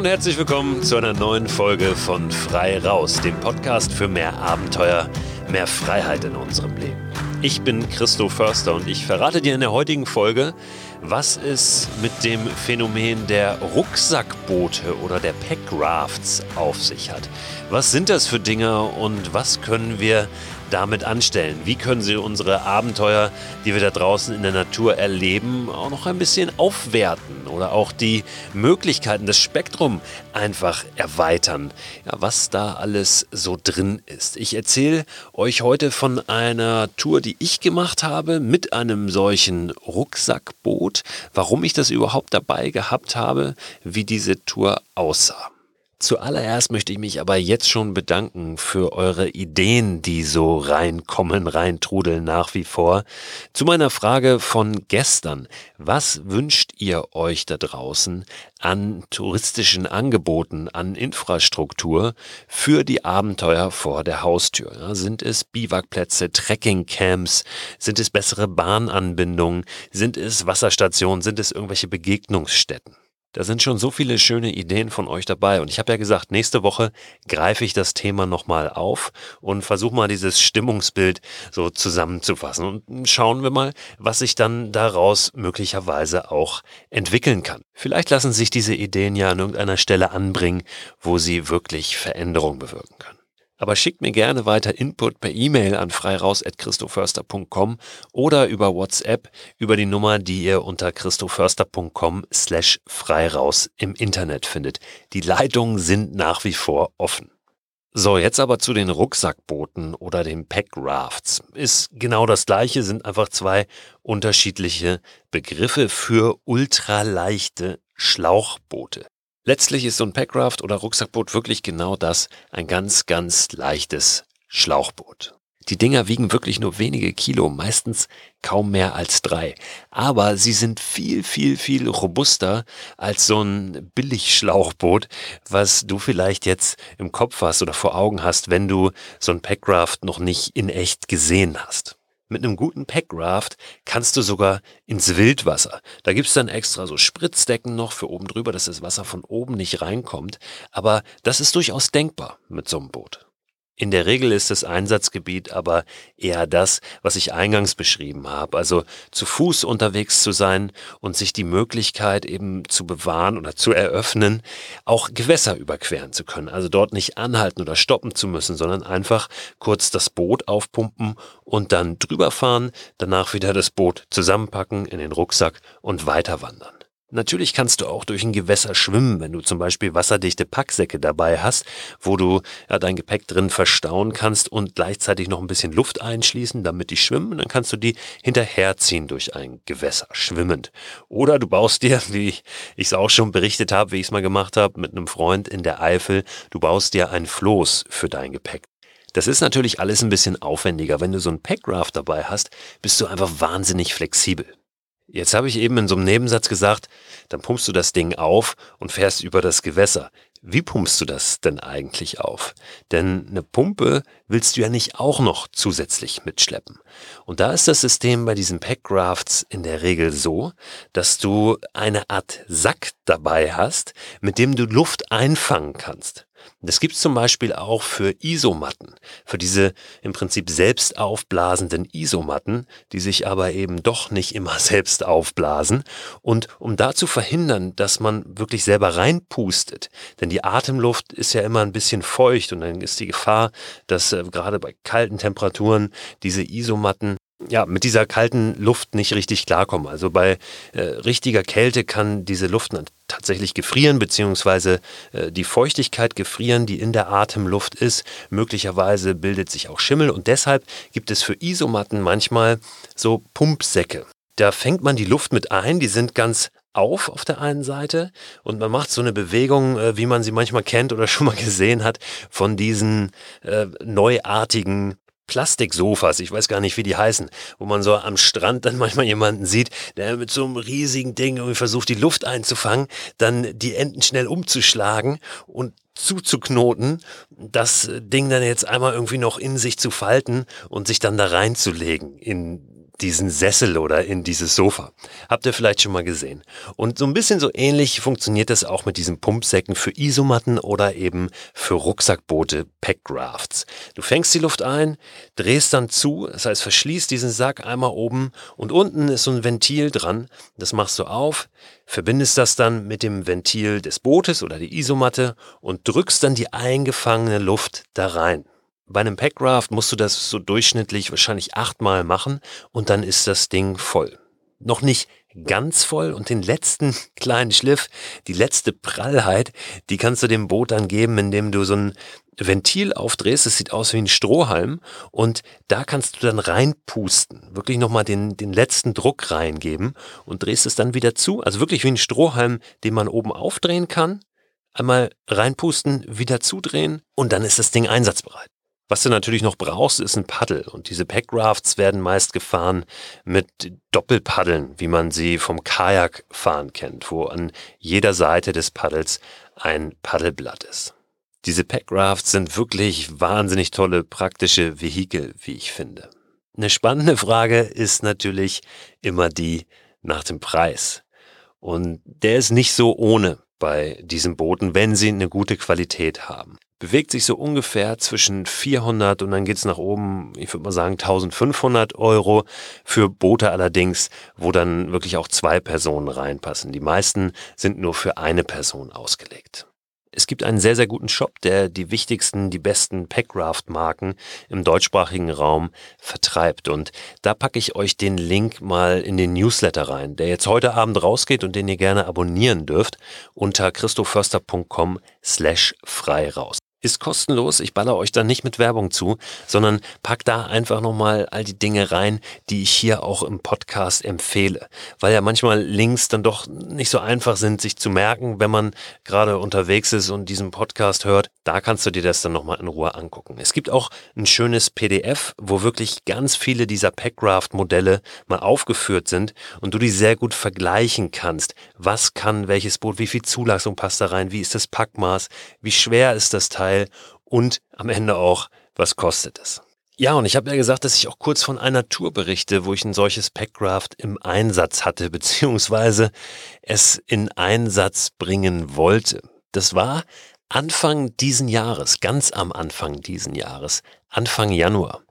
und herzlich willkommen zu einer neuen Folge von Frei Raus, dem Podcast für mehr Abenteuer, mehr Freiheit in unserem Leben. Ich bin Christo Förster und ich verrate dir in der heutigen Folge, was es mit dem Phänomen der Rucksackboote oder der Packrafts auf sich hat. Was sind das für Dinge und was können wir damit anstellen? Wie können sie unsere Abenteuer, die wir da draußen in der Natur erleben, auch noch ein bisschen aufwerten oder auch die Möglichkeiten, das Spektrum einfach erweitern? Ja, was da alles so drin ist. Ich erzähle euch heute von einer Tour, die ich gemacht habe mit einem solchen Rucksackboot, warum ich das überhaupt dabei gehabt habe, wie diese Tour aussah. Zuallererst möchte ich mich aber jetzt schon bedanken für eure Ideen, die so reinkommen, reintrudeln nach wie vor. Zu meiner Frage von gestern. Was wünscht ihr euch da draußen an touristischen Angeboten, an Infrastruktur für die Abenteuer vor der Haustür? Sind es Biwakplätze, Trekkingcamps? Sind es bessere Bahnanbindungen? Sind es Wasserstationen? Sind es irgendwelche Begegnungsstätten? Da sind schon so viele schöne Ideen von euch dabei. Und ich habe ja gesagt, nächste Woche greife ich das Thema nochmal auf und versuche mal dieses Stimmungsbild so zusammenzufassen. Und schauen wir mal, was sich dann daraus möglicherweise auch entwickeln kann. Vielleicht lassen sich diese Ideen ja an irgendeiner Stelle anbringen, wo sie wirklich Veränderung bewirken können. Aber schickt mir gerne weiter Input per E-Mail an freiraus.christoförster.com oder über WhatsApp über die Nummer, die ihr unter christoförster.com slash freiraus im Internet findet. Die Leitungen sind nach wie vor offen. So, jetzt aber zu den Rucksackbooten oder den Packrafts. Ist genau das gleiche, sind einfach zwei unterschiedliche Begriffe für ultraleichte Schlauchboote. Letztlich ist so ein Packraft oder Rucksackboot wirklich genau das, ein ganz, ganz leichtes Schlauchboot. Die Dinger wiegen wirklich nur wenige Kilo, meistens kaum mehr als drei. Aber sie sind viel, viel, viel robuster als so ein Billigschlauchboot, was du vielleicht jetzt im Kopf hast oder vor Augen hast, wenn du so ein Packraft noch nicht in echt gesehen hast. Mit einem guten Packraft kannst du sogar ins Wildwasser. Da gibt's dann extra so Spritzdecken noch für oben drüber, dass das Wasser von oben nicht reinkommt. Aber das ist durchaus denkbar mit so einem Boot. In der Regel ist das Einsatzgebiet aber eher das, was ich eingangs beschrieben habe, also zu Fuß unterwegs zu sein und sich die Möglichkeit eben zu bewahren oder zu eröffnen, auch Gewässer überqueren zu können, also dort nicht anhalten oder stoppen zu müssen, sondern einfach kurz das Boot aufpumpen und dann drüber fahren, danach wieder das Boot zusammenpacken in den Rucksack und weiter wandern. Natürlich kannst du auch durch ein Gewässer schwimmen, wenn du zum Beispiel wasserdichte Packsäcke dabei hast, wo du ja, dein Gepäck drin verstauen kannst und gleichzeitig noch ein bisschen Luft einschließen, damit die schwimmen. Dann kannst du die hinterherziehen durch ein Gewässer, schwimmend. Oder du baust dir, wie ich es auch schon berichtet habe, wie ich es mal gemacht habe, mit einem Freund in der Eifel, du baust dir ein Floß für dein Gepäck. Das ist natürlich alles ein bisschen aufwendiger. Wenn du so ein Packraft dabei hast, bist du einfach wahnsinnig flexibel. Jetzt habe ich eben in so einem Nebensatz gesagt, dann pumpst du das Ding auf und fährst über das Gewässer. Wie pumpst du das denn eigentlich auf? Denn eine Pumpe willst du ja nicht auch noch zusätzlich mitschleppen. Und da ist das System bei diesen Packrafts in der Regel so, dass du eine Art Sack dabei hast, mit dem du Luft einfangen kannst. Das gibt es zum Beispiel auch für Isomatten, für diese im Prinzip selbst aufblasenden Isomatten, die sich aber eben doch nicht immer selbst aufblasen. Und um da zu verhindern, dass man wirklich selber reinpustet, denn die Atemluft ist ja immer ein bisschen feucht und dann ist die Gefahr, dass äh, gerade bei kalten Temperaturen diese Isomatten ja, mit dieser kalten Luft nicht richtig klarkommen. Also bei äh, richtiger Kälte kann diese Luft tatsächlich gefrieren, beziehungsweise äh, die Feuchtigkeit gefrieren, die in der Atemluft ist. Möglicherweise bildet sich auch Schimmel und deshalb gibt es für Isomatten manchmal so Pumpsäcke. Da fängt man die Luft mit ein, die sind ganz auf auf der einen Seite und man macht so eine Bewegung, äh, wie man sie manchmal kennt oder schon mal gesehen hat, von diesen äh, neuartigen Plastiksofas, ich weiß gar nicht, wie die heißen, wo man so am Strand dann manchmal jemanden sieht, der mit so einem riesigen Ding irgendwie versucht, die Luft einzufangen, dann die Enden schnell umzuschlagen und zuzuknoten, das Ding dann jetzt einmal irgendwie noch in sich zu falten und sich dann da reinzulegen in diesen Sessel oder in dieses Sofa. Habt ihr vielleicht schon mal gesehen. Und so ein bisschen so ähnlich funktioniert das auch mit diesen Pumpsäcken für Isomatten oder eben für Rucksackboote, Packrafts. Du fängst die Luft ein, drehst dann zu, das heißt verschließt diesen Sack einmal oben und unten ist so ein Ventil dran. Das machst du auf, verbindest das dann mit dem Ventil des Bootes oder die Isomatte und drückst dann die eingefangene Luft da rein. Bei einem Packraft musst du das so durchschnittlich wahrscheinlich achtmal machen und dann ist das Ding voll. Noch nicht ganz voll und den letzten kleinen Schliff, die letzte Prallheit, die kannst du dem Boot dann geben, indem du so ein Ventil aufdrehst, es sieht aus wie ein Strohhalm und da kannst du dann reinpusten, wirklich nochmal den, den letzten Druck reingeben und drehst es dann wieder zu, also wirklich wie ein Strohhalm, den man oben aufdrehen kann, einmal reinpusten, wieder zudrehen und dann ist das Ding einsatzbereit. Was du natürlich noch brauchst, ist ein Paddel. Und diese Packrafts werden meist gefahren mit Doppelpaddeln, wie man sie vom Kajakfahren kennt, wo an jeder Seite des Paddels ein Paddelblatt ist. Diese Packrafts sind wirklich wahnsinnig tolle praktische Vehikel, wie ich finde. Eine spannende Frage ist natürlich immer die nach dem Preis. Und der ist nicht so ohne bei diesen Booten, wenn sie eine gute Qualität haben bewegt sich so ungefähr zwischen 400 und dann geht's nach oben, ich würde mal sagen 1500 Euro für Boote allerdings, wo dann wirklich auch zwei Personen reinpassen. Die meisten sind nur für eine Person ausgelegt. Es gibt einen sehr, sehr guten Shop, der die wichtigsten, die besten Packraft-Marken im deutschsprachigen Raum vertreibt. Und da packe ich euch den Link mal in den Newsletter rein, der jetzt heute Abend rausgeht und den ihr gerne abonnieren dürft unter christoförster.com slash frei raus ist kostenlos. Ich baller euch da nicht mit Werbung zu, sondern pack da einfach nochmal all die Dinge rein, die ich hier auch im Podcast empfehle. Weil ja manchmal Links dann doch nicht so einfach sind, sich zu merken, wenn man gerade unterwegs ist und diesen Podcast hört. Da kannst du dir das dann nochmal in Ruhe angucken. Es gibt auch ein schönes PDF, wo wirklich ganz viele dieser Packraft-Modelle mal aufgeführt sind und du die sehr gut vergleichen kannst. Was kann welches Boot, wie viel Zulassung passt da rein, wie ist das Packmaß, wie schwer ist das Teil, Teil und am Ende auch, was kostet es. Ja, und ich habe ja gesagt, dass ich auch kurz von einer Tour berichte, wo ich ein solches Packraft im Einsatz hatte, beziehungsweise es in Einsatz bringen wollte. Das war Anfang diesen Jahres, ganz am Anfang diesen Jahres, Anfang Januar.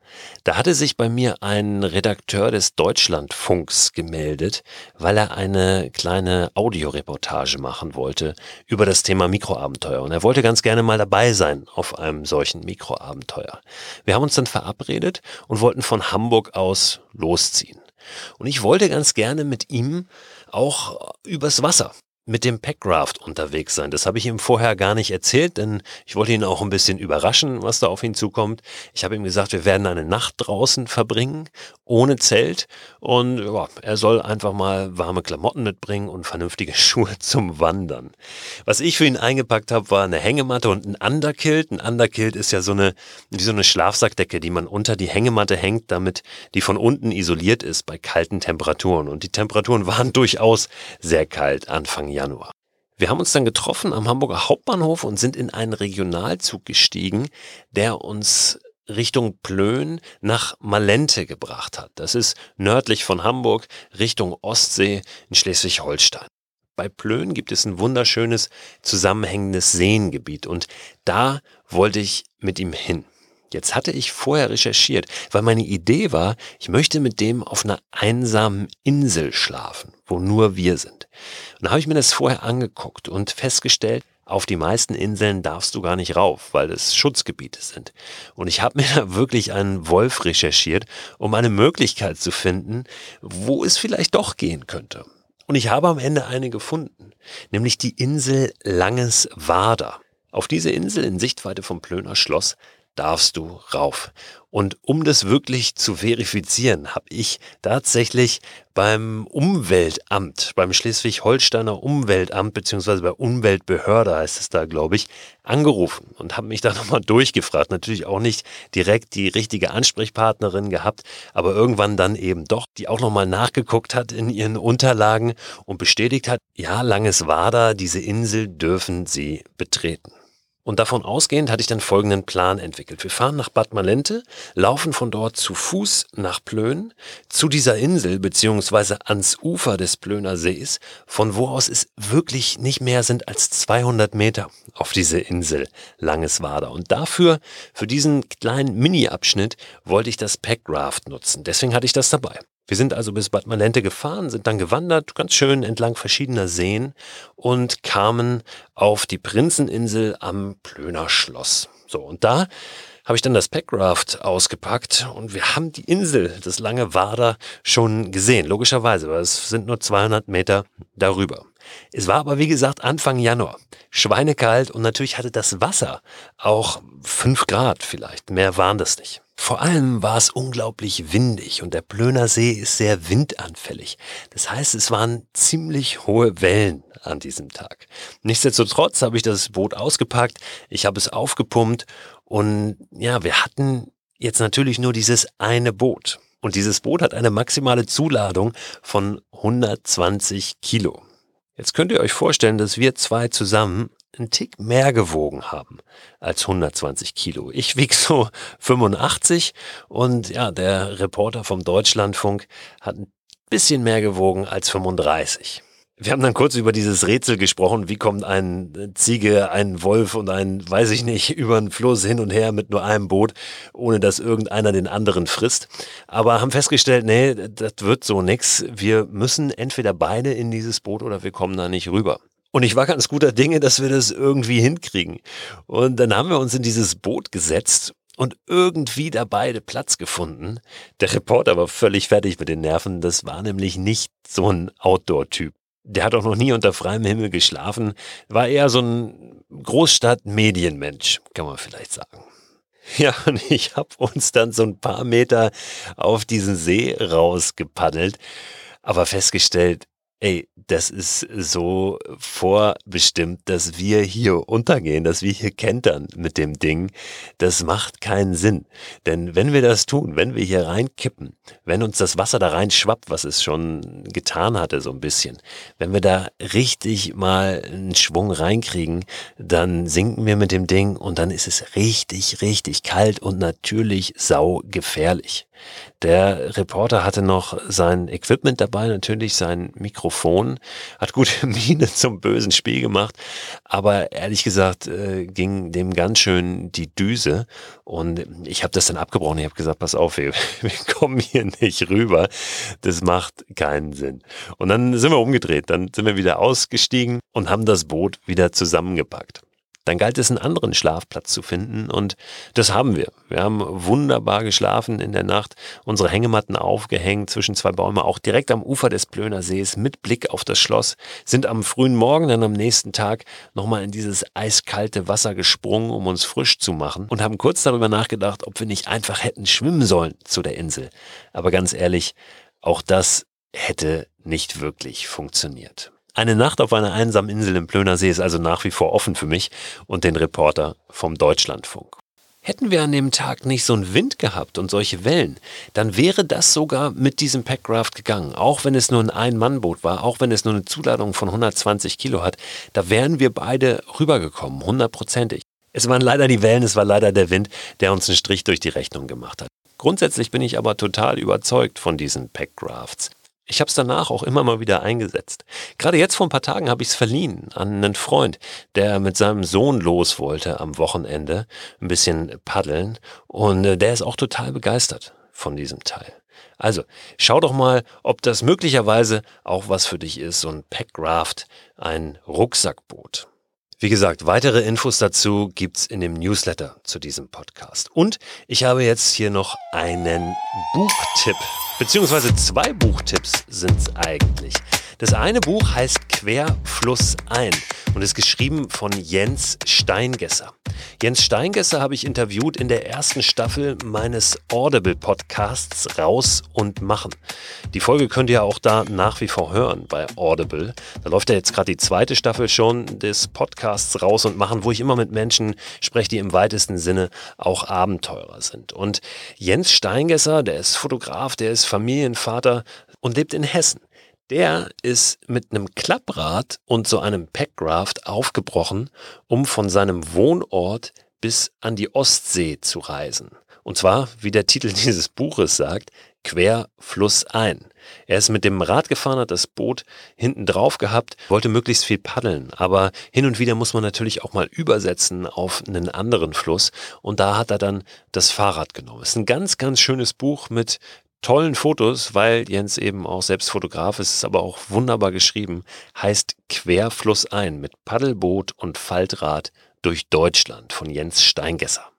Da hatte sich bei mir ein Redakteur des Deutschlandfunks gemeldet, weil er eine kleine Audioreportage machen wollte über das Thema Mikroabenteuer. Und er wollte ganz gerne mal dabei sein auf einem solchen Mikroabenteuer. Wir haben uns dann verabredet und wollten von Hamburg aus losziehen. Und ich wollte ganz gerne mit ihm auch übers Wasser mit dem Packraft unterwegs sein. Das habe ich ihm vorher gar nicht erzählt, denn ich wollte ihn auch ein bisschen überraschen, was da auf ihn zukommt. Ich habe ihm gesagt, wir werden eine Nacht draußen verbringen, ohne Zelt. Und ja, er soll einfach mal warme Klamotten mitbringen und vernünftige Schuhe zum Wandern. Was ich für ihn eingepackt habe, war eine Hängematte und ein Underkilt. Ein Underkilt ist ja so eine, wie so eine Schlafsackdecke, die man unter die Hängematte hängt, damit die von unten isoliert ist bei kalten Temperaturen. Und die Temperaturen waren durchaus sehr kalt Anfang Jahr. Januar. Wir haben uns dann getroffen am Hamburger Hauptbahnhof und sind in einen Regionalzug gestiegen, der uns Richtung Plön nach Malente gebracht hat. Das ist nördlich von Hamburg Richtung Ostsee in Schleswig-Holstein. Bei Plön gibt es ein wunderschönes zusammenhängendes Seengebiet und da wollte ich mit ihm hin. Jetzt hatte ich vorher recherchiert, weil meine Idee war, ich möchte mit dem auf einer einsamen Insel schlafen, wo nur wir sind. Und da habe ich mir das vorher angeguckt und festgestellt, auf die meisten Inseln darfst du gar nicht rauf, weil es Schutzgebiete sind. Und ich habe mir da wirklich einen Wolf recherchiert, um eine Möglichkeit zu finden, wo es vielleicht doch gehen könnte. Und ich habe am Ende eine gefunden, nämlich die Insel Langes Wader. Auf diese Insel in Sichtweite vom Plöner Schloss darfst du rauf. Und um das wirklich zu verifizieren, habe ich tatsächlich beim Umweltamt, beim Schleswig-Holsteiner Umweltamt, beziehungsweise bei Umweltbehörde heißt es da, glaube ich, angerufen und habe mich da nochmal durchgefragt. Natürlich auch nicht direkt die richtige Ansprechpartnerin gehabt, aber irgendwann dann eben doch, die auch nochmal nachgeguckt hat in ihren Unterlagen und bestätigt hat, ja, Langes Wader, diese Insel dürfen sie betreten. Und davon ausgehend hatte ich dann folgenden Plan entwickelt. Wir fahren nach Bad Malente, laufen von dort zu Fuß nach Plön, zu dieser Insel beziehungsweise ans Ufer des Plöner Sees, von wo aus es wirklich nicht mehr sind als 200 Meter auf diese Insel Langeswader. Und dafür, für diesen kleinen Mini-Abschnitt, wollte ich das Packraft nutzen. Deswegen hatte ich das dabei. Wir sind also bis Bad Malente gefahren, sind dann gewandert, ganz schön entlang verschiedener Seen und kamen auf die Prinzeninsel am Plöner Schloss. So, und da habe ich dann das Packraft ausgepackt und wir haben die Insel, das lange Wader, schon gesehen, logischerweise, weil es sind nur 200 Meter darüber. Es war aber wie gesagt Anfang Januar, schweinekalt und natürlich hatte das Wasser auch 5 Grad vielleicht, mehr waren das nicht. Vor allem war es unglaublich windig und der Plöner See ist sehr windanfällig. Das heißt, es waren ziemlich hohe Wellen an diesem Tag. Nichtsdestotrotz habe ich das Boot ausgepackt, ich habe es aufgepumpt und ja, wir hatten jetzt natürlich nur dieses eine Boot. Und dieses Boot hat eine maximale Zuladung von 120 Kilo. Jetzt könnt ihr euch vorstellen, dass wir zwei zusammen einen Tick mehr gewogen haben als 120 Kilo. Ich wieg so 85 und ja, der Reporter vom Deutschlandfunk hat ein bisschen mehr gewogen als 35. Wir haben dann kurz über dieses Rätsel gesprochen. Wie kommt ein Ziege, ein Wolf und ein, weiß ich nicht, über einen Fluss hin und her mit nur einem Boot, ohne dass irgendeiner den anderen frisst. Aber haben festgestellt, nee, das wird so nix. Wir müssen entweder beide in dieses Boot oder wir kommen da nicht rüber. Und ich war ganz guter Dinge, dass wir das irgendwie hinkriegen. Und dann haben wir uns in dieses Boot gesetzt und irgendwie da beide Platz gefunden. Der Reporter war völlig fertig mit den Nerven. Das war nämlich nicht so ein Outdoor-Typ. Der hat auch noch nie unter freiem Himmel geschlafen. War eher so ein Großstadt-Medienmensch, kann man vielleicht sagen. Ja, und ich habe uns dann so ein paar Meter auf diesen See rausgepaddelt, aber festgestellt, ey, das ist so vorbestimmt, dass wir hier untergehen, dass wir hier kentern mit dem Ding. Das macht keinen Sinn. Denn wenn wir das tun, wenn wir hier reinkippen, wenn uns das Wasser da rein schwappt, was es schon getan hatte, so ein bisschen, wenn wir da richtig mal einen Schwung reinkriegen, dann sinken wir mit dem Ding und dann ist es richtig, richtig kalt und natürlich saugefährlich. Der Reporter hatte noch sein Equipment dabei, natürlich sein Mikrofon, hat gute Miene zum bösen Spiel gemacht, aber ehrlich gesagt äh, ging dem ganz schön die Düse und ich habe das dann abgebrochen. Ich habe gesagt, pass auf, wir, wir kommen hier nicht rüber, das macht keinen Sinn. Und dann sind wir umgedreht, dann sind wir wieder ausgestiegen und haben das Boot wieder zusammengepackt. Dann galt es, einen anderen Schlafplatz zu finden und das haben wir. Wir haben wunderbar geschlafen in der Nacht, unsere Hängematten aufgehängt zwischen zwei Bäume, auch direkt am Ufer des Plöner Sees mit Blick auf das Schloss, sind am frühen Morgen dann am nächsten Tag nochmal in dieses eiskalte Wasser gesprungen, um uns frisch zu machen und haben kurz darüber nachgedacht, ob wir nicht einfach hätten schwimmen sollen zu der Insel. Aber ganz ehrlich, auch das hätte nicht wirklich funktioniert. Eine Nacht auf einer einsamen Insel im Plöner See ist also nach wie vor offen für mich und den Reporter vom Deutschlandfunk. Hätten wir an dem Tag nicht so einen Wind gehabt und solche Wellen, dann wäre das sogar mit diesem Packraft gegangen. Auch wenn es nur ein Ein-Mann-Boot war, auch wenn es nur eine Zuladung von 120 Kilo hat, da wären wir beide rübergekommen, hundertprozentig. Es waren leider die Wellen, es war leider der Wind, der uns einen Strich durch die Rechnung gemacht hat. Grundsätzlich bin ich aber total überzeugt von diesen Packrafts. Ich habe es danach auch immer mal wieder eingesetzt. Gerade jetzt vor ein paar Tagen habe ich es verliehen an einen Freund, der mit seinem Sohn los wollte am Wochenende ein bisschen paddeln und äh, der ist auch total begeistert von diesem Teil. Also, schau doch mal, ob das möglicherweise auch was für dich ist, so ein Packraft, ein Rucksackboot. Wie gesagt, weitere Infos dazu gibt's in dem Newsletter zu diesem Podcast. Und ich habe jetzt hier noch einen Buchtipp, beziehungsweise zwei Buchtipps sind's eigentlich. Das eine Buch heißt Querfluss ein und ist geschrieben von Jens Steingesser. Jens Steingesser habe ich interviewt in der ersten Staffel meines Audible-Podcasts Raus und Machen. Die Folge könnt ihr auch da nach wie vor hören bei Audible. Da läuft ja jetzt gerade die zweite Staffel schon des Podcasts Raus und Machen, wo ich immer mit Menschen spreche, die im weitesten Sinne auch Abenteurer sind. Und Jens Steingesser, der ist Fotograf, der ist Familienvater und lebt in Hessen Der ist mit einem Klapprad und so einem Packraft aufgebrochen, um von seinem Wohnort bis an die Ostsee zu reisen. Und zwar, wie der Titel dieses Buches sagt, quer flussein. Er ist mit dem Rad gefahren, hat das Boot hinten drauf gehabt, wollte möglichst viel paddeln, aber hin und wieder muss man natürlich auch mal übersetzen auf einen anderen Fluss und da hat er dann das Fahrrad genommen. Es ist ein ganz, ganz schönes Buch mit tollen Fotos, weil Jens eben auch selbst Fotograf ist, ist aber auch wunderbar geschrieben, heißt Querflussein mit Paddelboot und Faltrad durch Deutschland von Jens Steingesser.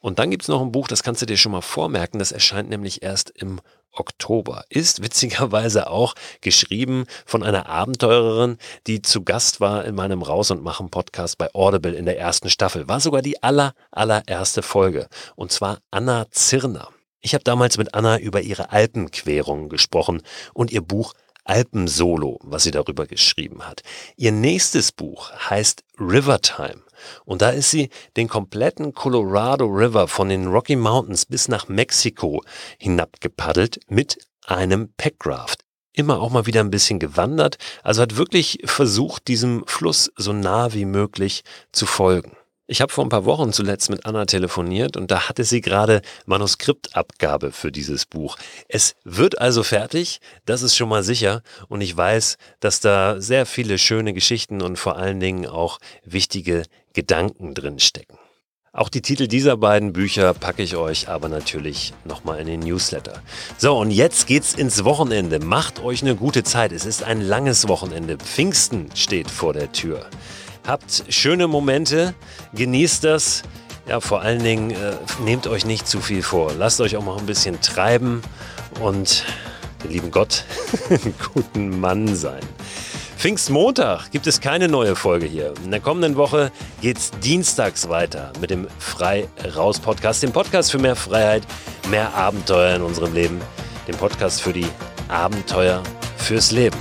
Und dann gibt's noch ein Buch, das kannst du dir schon mal vormerken, das erscheint nämlich erst im Oktober. Ist witzigerweise auch geschrieben von einer Abenteurerin, die zu Gast war in meinem Raus und Machen Podcast bei Audible in der ersten Staffel. War sogar die aller, allererste Folge. Und zwar Anna Zirner. Ich habe damals mit Anna über ihre Alpenquerung gesprochen und ihr Buch Alpensolo, was sie darüber geschrieben hat. Ihr nächstes Buch heißt Rivertime und da ist sie den kompletten Colorado River von den Rocky Mountains bis nach Mexiko hinabgepaddelt mit einem Packraft. Immer auch mal wieder ein bisschen gewandert, also hat wirklich versucht, diesem Fluss so nah wie möglich zu folgen. Ich habe vor ein paar Wochen zuletzt mit Anna telefoniert und da hatte sie gerade Manuskriptabgabe für dieses Buch. Es wird also fertig, das ist schon mal sicher und ich weiß, dass da sehr viele schöne Geschichten und vor allen Dingen auch wichtige Gedanken drin stecken. Auch die Titel dieser beiden Bücher packe ich euch aber natürlich nochmal in den Newsletter. So, und jetzt geht's ins Wochenende. Macht euch eine gute Zeit. Es ist ein langes Wochenende. Pfingsten steht vor der Tür. Habt schöne Momente, genießt das. Ja, vor allen Dingen äh, nehmt euch nicht zu viel vor. Lasst euch auch mal ein bisschen treiben und den lieben Gott einen guten Mann sein. Pfingstmontag gibt es keine neue Folge hier. In der kommenden Woche geht es dienstags weiter mit dem Frei Raus Podcast, dem Podcast für mehr Freiheit, mehr Abenteuer in unserem Leben, dem Podcast für die Abenteuer fürs Leben.